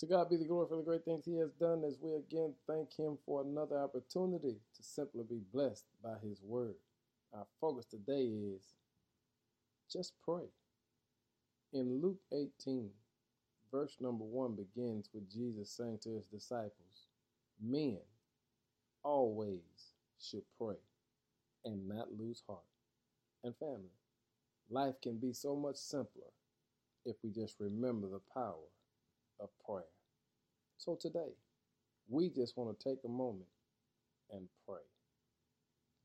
To God be the glory for the great things He has done as we again thank Him for another opportunity to simply be blessed by His word. Our focus today is just pray. In Luke 18, verse number 1 begins with Jesus saying to His disciples, Men always should pray and not lose heart. And family, life can be so much simpler if we just remember the power of prayer. So today, we just want to take a moment and pray.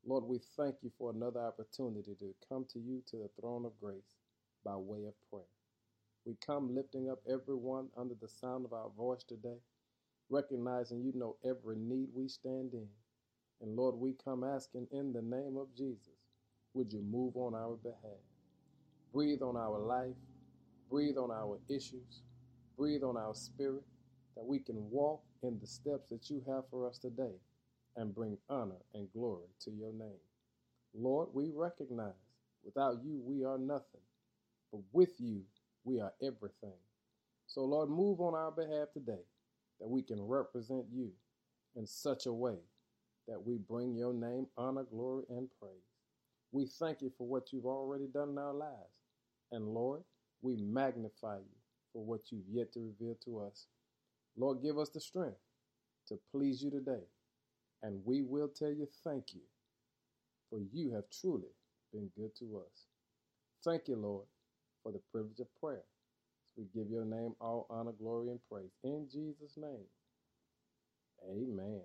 Lord, we thank you for another opportunity to come to you to the throne of grace by way of prayer. We come lifting up everyone under the sound of our voice today, recognizing you know every need we stand in. And Lord, we come asking in the name of Jesus, would you move on our behalf? Breathe on our life, breathe on our issues, breathe on our spirit, that we can walk in the steps that you have for us today and bring honor and glory to your name. Lord, we recognize without you we are nothing, but with you we are everything. So, Lord, move on our behalf today that we can represent you in such a way that we bring your name honor, glory, and praise. We thank you for what you've already done in our lives. And Lord, we magnify you for what you've yet to reveal to us. Lord, give us the strength to please you today. And we will tell you thank you, for you have truly been good to us. Thank you, Lord, for the privilege of prayer. we give your name all honor, glory, and praise. In Jesus' name, amen.